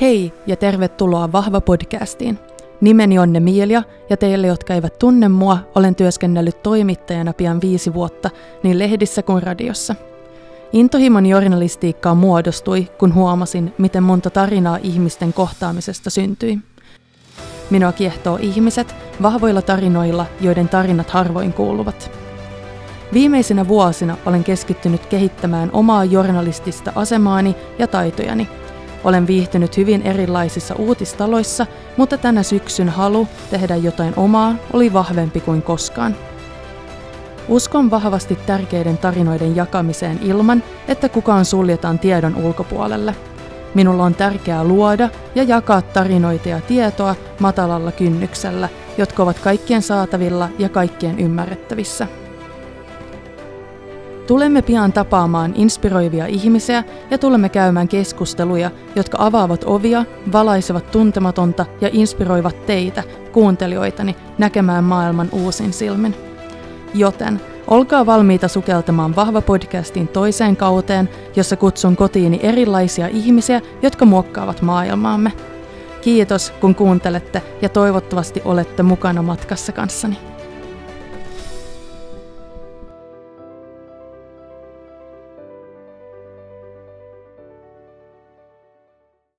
Hei ja tervetuloa Vahva podcastiin. Nimeni on Emilia ja teille, jotka eivät tunne mua, olen työskennellyt toimittajana pian viisi vuotta niin lehdissä kuin radiossa. Intohimon journalistiikkaa muodostui, kun huomasin, miten monta tarinaa ihmisten kohtaamisesta syntyi. Minua kiehtoo ihmiset vahvoilla tarinoilla, joiden tarinat harvoin kuuluvat. Viimeisinä vuosina olen keskittynyt kehittämään omaa journalistista asemaani ja taitojani – olen viihtynyt hyvin erilaisissa uutistaloissa, mutta tänä syksyn halu tehdä jotain omaa oli vahvempi kuin koskaan. Uskon vahvasti tärkeiden tarinoiden jakamiseen ilman, että kukaan suljetaan tiedon ulkopuolelle. Minulla on tärkeää luoda ja jakaa tarinoita ja tietoa matalalla kynnyksellä, jotka ovat kaikkien saatavilla ja kaikkien ymmärrettävissä. Tulemme pian tapaamaan inspiroivia ihmisiä ja tulemme käymään keskusteluja, jotka avaavat ovia, valaisevat tuntematonta ja inspiroivat teitä, kuuntelijoitani, näkemään maailman uusin silmin. Joten olkaa valmiita sukeltamaan Vahva podcastin toiseen kauteen, jossa kutsun kotiini erilaisia ihmisiä, jotka muokkaavat maailmaamme. Kiitos kun kuuntelette ja toivottavasti olette mukana matkassa kanssani.